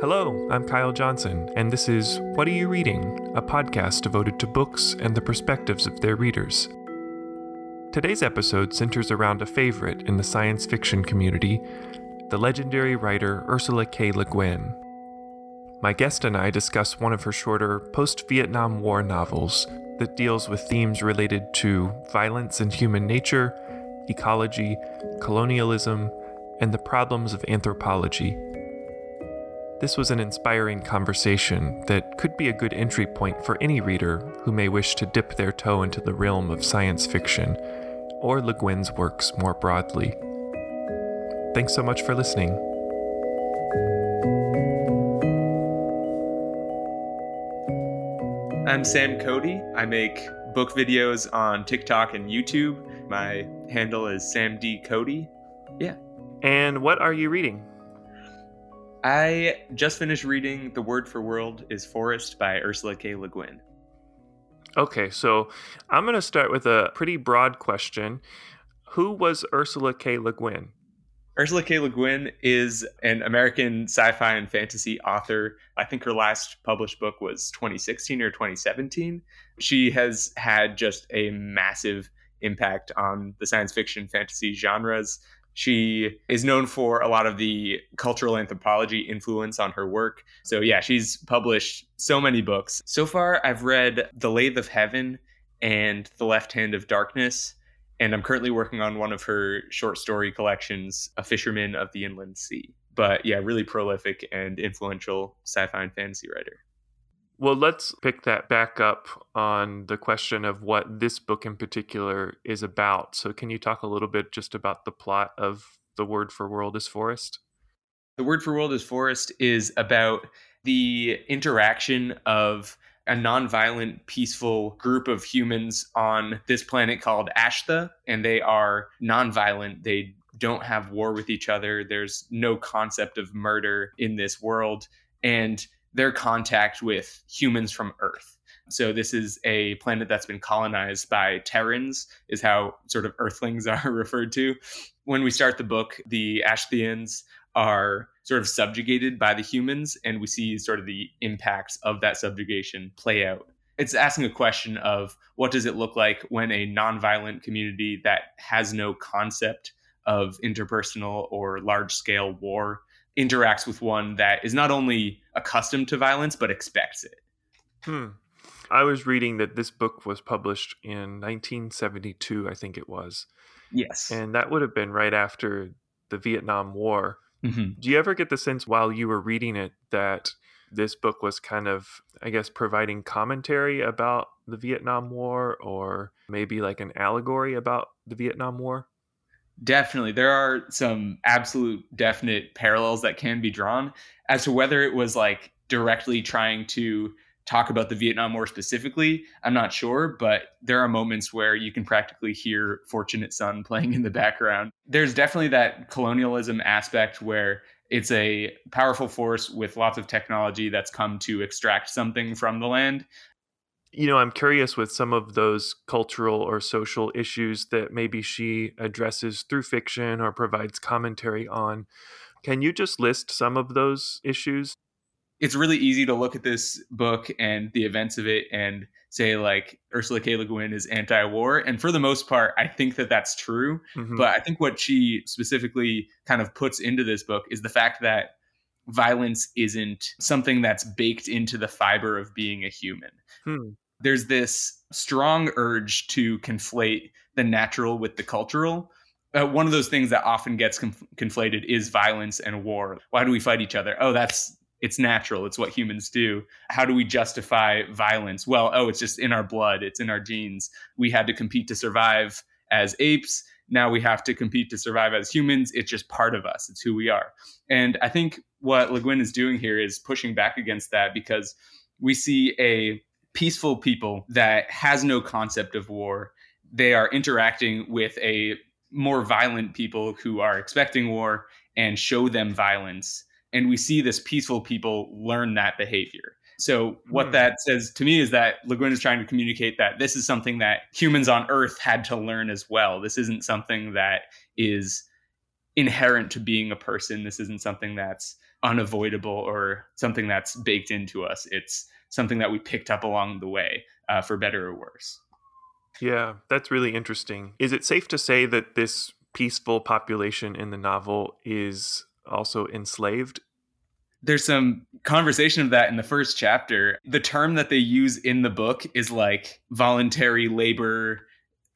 Hello, I'm Kyle Johnson, and this is What Are You Reading? A podcast devoted to books and the perspectives of their readers. Today's episode centers around a favorite in the science fiction community, the legendary writer Ursula K. Le Guin. My guest and I discuss one of her shorter post Vietnam War novels that deals with themes related to violence and human nature, ecology, colonialism, and the problems of anthropology. This was an inspiring conversation that could be a good entry point for any reader who may wish to dip their toe into the realm of science fiction or Le Guin's works more broadly. Thanks so much for listening. I'm Sam Cote. I make book videos on TikTok and YouTube. My handle is Sam D Cote. Yeah. And what are you reading? I just finished reading The Word for World is Forest by Ursula K. Le Guin. Okay, so I'm going to start with a pretty broad question. Who was Ursula K. Le Guin? Ursula K. Le Guin is an American sci fi and fantasy author. I think her last published book was 2016 or 2017. She has had just a massive impact on the science fiction fantasy genres. She is known for a lot of the cultural anthropology influence on her work. So, yeah, she's published so many books. So far, I've read The Lathe of Heaven and The Left Hand of Darkness. And I'm currently working on one of her short story collections, A Fisherman of the Inland Sea. But yeah, really prolific and influential sci fi and fantasy writer. Well, let's pick that back up on the question of what this book in particular is about. So, can you talk a little bit just about the plot of The Word for World is Forest? The Word for World is Forest is about the interaction of a nonviolent, peaceful group of humans on this planet called Athshe, and they are nonviolent. They don't have war with each other. There's no concept of murder in this world. And their contact with humans from Earth. So this is a planet that's been colonized by Terrans, is how sort of Earthlings are referred to. When we start the book, the Athsheans are sort of subjugated by the humans, and we see sort of the impacts of that subjugation play out. It's asking a question of what does it look like when a nonviolent community that has no concept of interpersonal or large scale war interacts with one that is not only accustomed to violence but expects it. Hmm. I was reading that this book was published in 1972, I think it was. Yes. And that would have been right after the Vietnam War. Mm-hmm. Do you ever get the sense while you were reading it that this book was kind of, I guess, providing commentary about the Vietnam War or maybe like an allegory about the Vietnam War? Definitely. There are some absolute definite parallels that can be drawn as to whether it was like directly trying to talk about the Vietnam War specifically. I'm not sure, but there are moments where you can practically hear Fortunate Son playing in the background. There's definitely that colonialism aspect where it's a powerful force with lots of technology that's come to extract something from the land you know, I'm curious with some of those cultural or social issues that maybe she addresses through fiction or provides commentary on. Can you just list some of those issues? It's really easy to look at this book and the events of it and say like Ursula K. Le Guin is anti-war, and for the most part, I think that that's true. Mm-hmm. But I think what she specifically kind of puts into this book is the fact that violence isn't something that's baked into the fiber of being a human. Hmm. There's this strong urge to conflate the natural with the cultural. Uh, one of those things that often gets conf- conflated is violence and war. Why do we fight each other? Oh, that's it's natural. It's what humans do. How do we justify violence? Well, oh, it's just in our blood. It's in our genes. We had to compete to survive as apes. Now we have to compete to survive as humans. It's just part of us. It's who we are. And I think what Le Guin is doing here is pushing back against that because we see a peaceful people that has no concept of war. They are interacting with a more violent people who are expecting war and show them violence. And we see this peaceful people learn that behavior. So what mm. that says to me is that Le Guin is trying to communicate that this is something that humans on Earth had to learn as well. This isn't something that is inherent to being a person. This isn't something that's unavoidable or something that's baked into us. It's something that we picked up along the way, uh, for better or worse. Yeah, that's really interesting. Is it safe to say that this peaceful population in the novel is also enslaved? There's some conversation of that in the first chapter. The term that they use in the book is like voluntary labor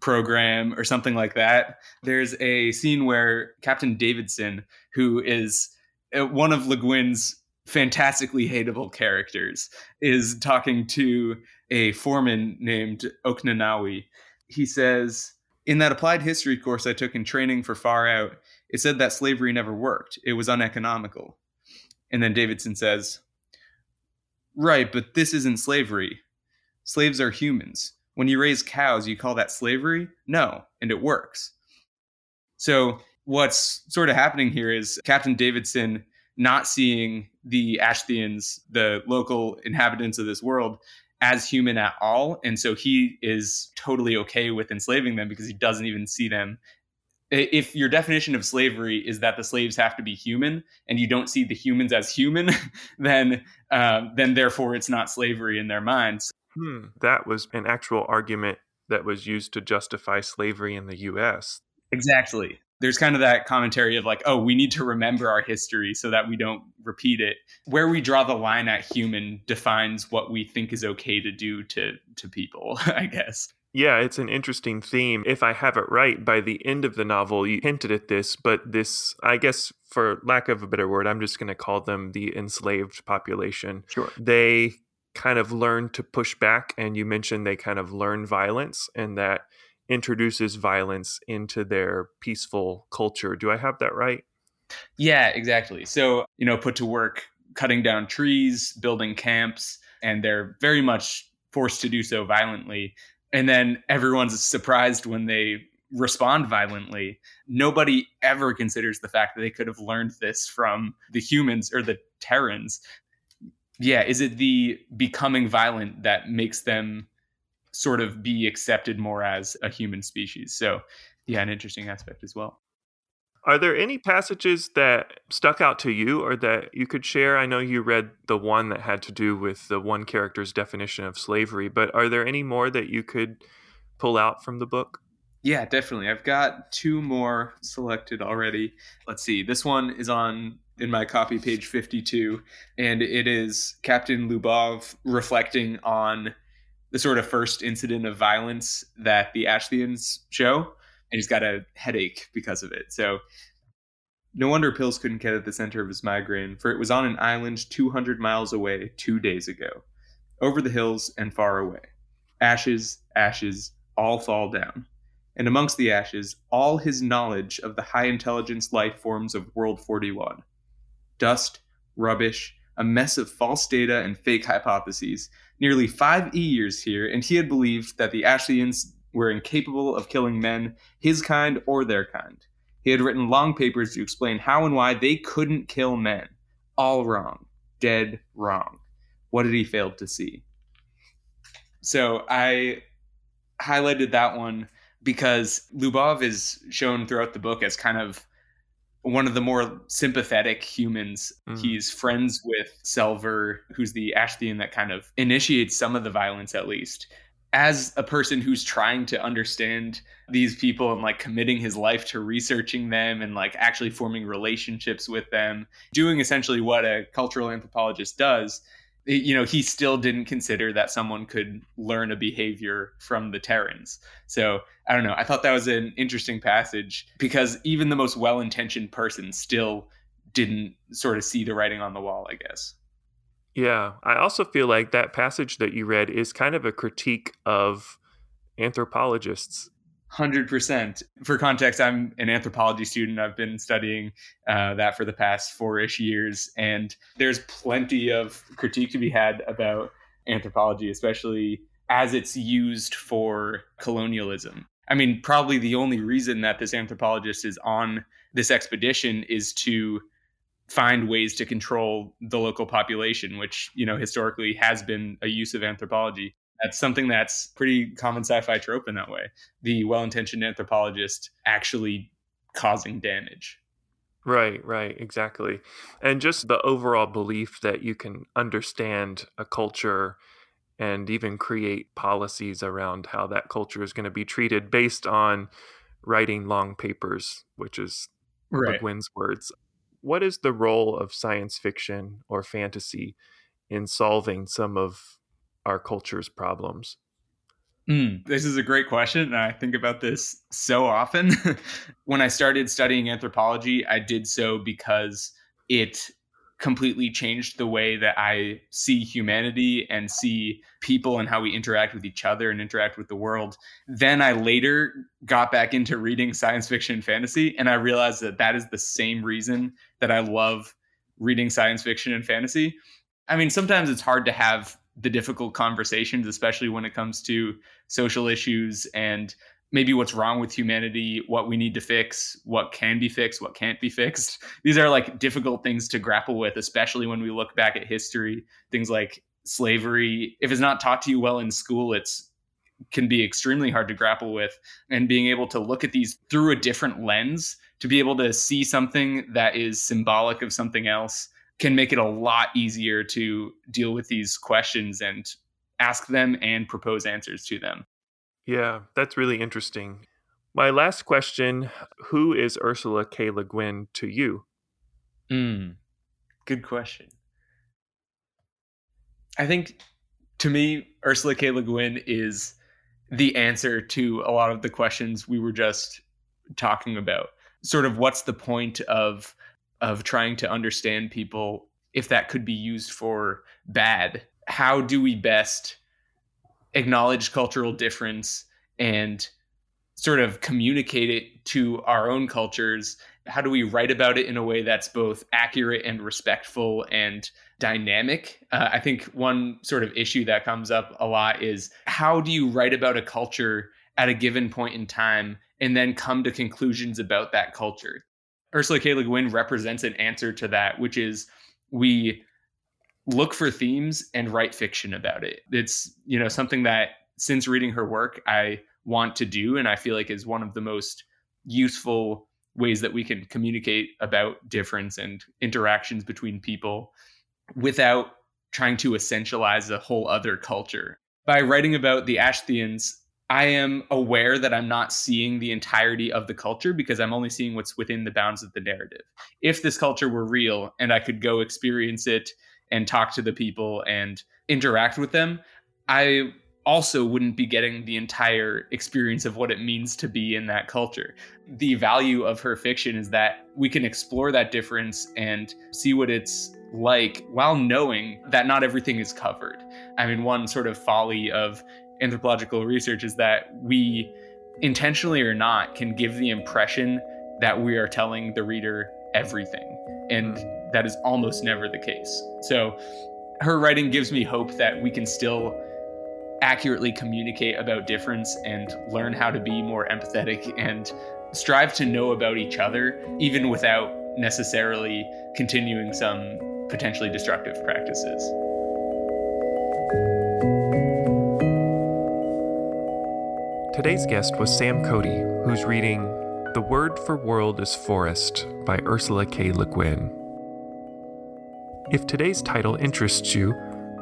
program or something like that. There's a scene where Captain Davidson, who is Uh, one of Le Guin's fantastically hateable characters, is talking to a foreman named Oknanawi. He says, In that applied history course I took in training for Far Out, it said that slavery never worked. It was uneconomical. And then Davidson says, Right, but this isn't slavery. Slaves are humans. When you raise cows, you call that slavery? No, and it works. So, what's sort of happening here is Captain Davidson not seeing the Athsheans, the local inhabitants of this world, as human at all. And so he is totally okay with enslaving them because he doesn't even see them. If your definition of slavery is that the slaves have to be human and you don't see the humans as human, then um, then therefore it's not slavery in their minds. Hmm. That was an actual argument that was used to justify slavery in the U.S. Exactly there's kind of that commentary of like, oh, we need to remember our history so that we don't repeat it. Where we draw the line at human defines what we think is okay to do to to people, I guess. Yeah, it's an interesting theme. If I have it right, by the end of the novel, you hinted at this, but this, I guess, for lack of a better word, I'm just going to call them the enslaved population. Sure. They kind of learn to push back, and you mentioned they kind of learn violence, and that introduces violence into their peaceful culture. Do I have that right? Yeah, exactly. So, you know, put to work cutting down trees, building camps, and they're very much forced to do so violently. And then everyone's surprised when they respond violently. Nobody ever considers the fact that they could have learned this from the humans or the Terrans. Yeah, is it the becoming violent that makes them sort of be accepted more as a human species. So, yeah, an interesting aspect as well. Are there any passages that stuck out to you or that you could share? I know you read the one that had to do with the one character's definition of slavery, but are there any more that you could pull out from the book? Yeah, definitely. I've got two more selected already. Let's see. This one is on in my copy, page 52, and it is Captain Lyubov reflecting on the sort of first incident of violence that the Athsheans show, and he's got a headache because of it. So no wonder pills couldn't get at the center of his migraine, for it was on an island 200 miles away two days ago, over the hills and far away. Ashes, ashes, all fall down. And amongst the ashes, all his knowledge of the high intelligence life forms of World 41. Dust, rubbish, a mess of false data and fake hypotheses, nearly five e years here, and he had believed that the Athsheans were incapable of killing men, his kind or their kind. He had written long papers to explain how and why they couldn't kill men. All wrong. Dead wrong. What did he fail to see? So I highlighted that one because Lyubov is shown throughout the book as kind of one of the more sympathetic humans. Mm. He's friends with Selver, who's the Athshean that kind of initiates some of the violence, at least. As a person who's trying to understand these people and like committing his life to researching them and like actually forming relationships with them, doing essentially what a cultural anthropologist does, you know, he still didn't consider that someone could learn a behavior from the Terrans. So I don't know. I thought that was an interesting passage because even the most well intentioned person still didn't sort of see the writing on the wall, I guess. Yeah. I also feel like that passage that you read is kind of a critique of anthropologists 100%. For context, I'm an anthropology student. I've been studying uh, that for the past four ish years. And there's plenty of critique to be had about anthropology, especially as it's used for colonialism. I mean, probably the only reason that this anthropologist is on this expedition is to find ways to control the local population, which, you know, historically has been a use of anthropology that's something that's pretty common sci-fi trope in that way. The well-intentioned anthropologist actually causing damage. Right, right, exactly. And just the overall belief that you can understand a culture and even create policies around how that culture is going to be treated based on writing long papers, which is right. Guin's words. What is the role of science fiction or fantasy in solving some of our culture's problems? Mm, this is a great question. And I think about this so often. when I started studying anthropology, I did so because it completely changed the way that I see humanity and see people and how we interact with each other and interact with the world. Then I later got back into reading science fiction and fantasy, and I realized that that is the same reason that I love reading science fiction and fantasy. I mean, sometimes it's hard to have the difficult conversations, especially when it comes to social issues and maybe what's wrong with humanity, what we need to fix, what can be fixed, what can't be fixed. These are like difficult things to grapple with, especially when we look back at history. Things like slavery, if it's not taught to you well in school, it's can be extremely hard to grapple with and being able to look at these through a different lens to be able to see something that is symbolic of something else can make it a lot easier to deal with these questions and ask them and propose answers to them. Yeah, that's really interesting. My last question Who is Ursula K. Le Guin to you? Mm, good question. I think to me, Ursula K. Le Guin is the answer to a lot of the questions we were just talking about. Sort of what's the point of of trying to understand people if that could be used for bad? How do we best acknowledge cultural difference and sort of communicate it to our own cultures? How do we write about it in a way that's both accurate and respectful and dynamic? Uh, i think one sort of issue that comes up a lot is how do you write about a culture at a given point in time and then come to conclusions about that culture ursula k le guin represents an answer to that which is we look for themes and write fiction about it it's you know something that since reading her work, I want to do, and I feel like is one of the most useful ways that we can communicate about difference and interactions between people without trying to essentialize a whole other culture. By writing about the Athsheans, I am aware that I'm not seeing the entirety of the culture because I'm only seeing what's within the bounds of the narrative. If this culture were real and I could go experience it and talk to the people and interact with them, I also wouldn't be getting the entire experience of what it means to be in that culture. The value of her fiction is that we can explore that difference and see what it's like while knowing that not everything is covered. I mean, one sort of folly of anthropological research is that we, intentionally or not, can give the impression that we are telling the reader everything. And hmm. that is almost never the case. So her writing gives me hope that we can still accurately communicate about difference and learn how to be more empathetic and strive to know about each other, even without necessarily continuing some potentially destructive practices. Today's guest was Sam Cote, who's reading The Word for World is Forest by Ursula K. Le Guin. If today's title interests you,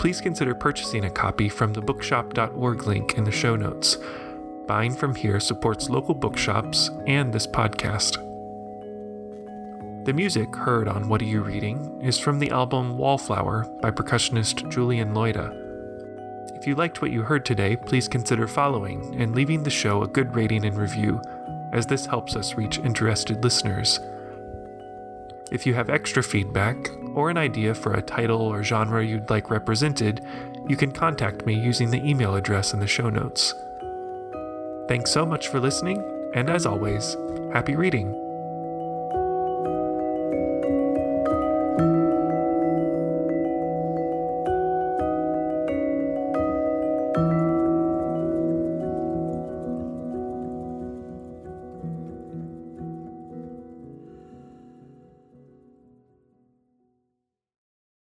please consider purchasing a copy from the bookshop.org link in the show notes. Buying from here supports local bookshops and this podcast. The music heard on What Are You Reading is from the album Wallflower by percussionist Julian Loida. If you liked what you heard today, please consider following and leaving the show a good rating and review, as this helps us reach interested listeners. If you have extra feedback or an idea for a title or genre you'd like represented, you can contact me using the email address in the show notes. Thanks so much for listening, and as always, happy reading!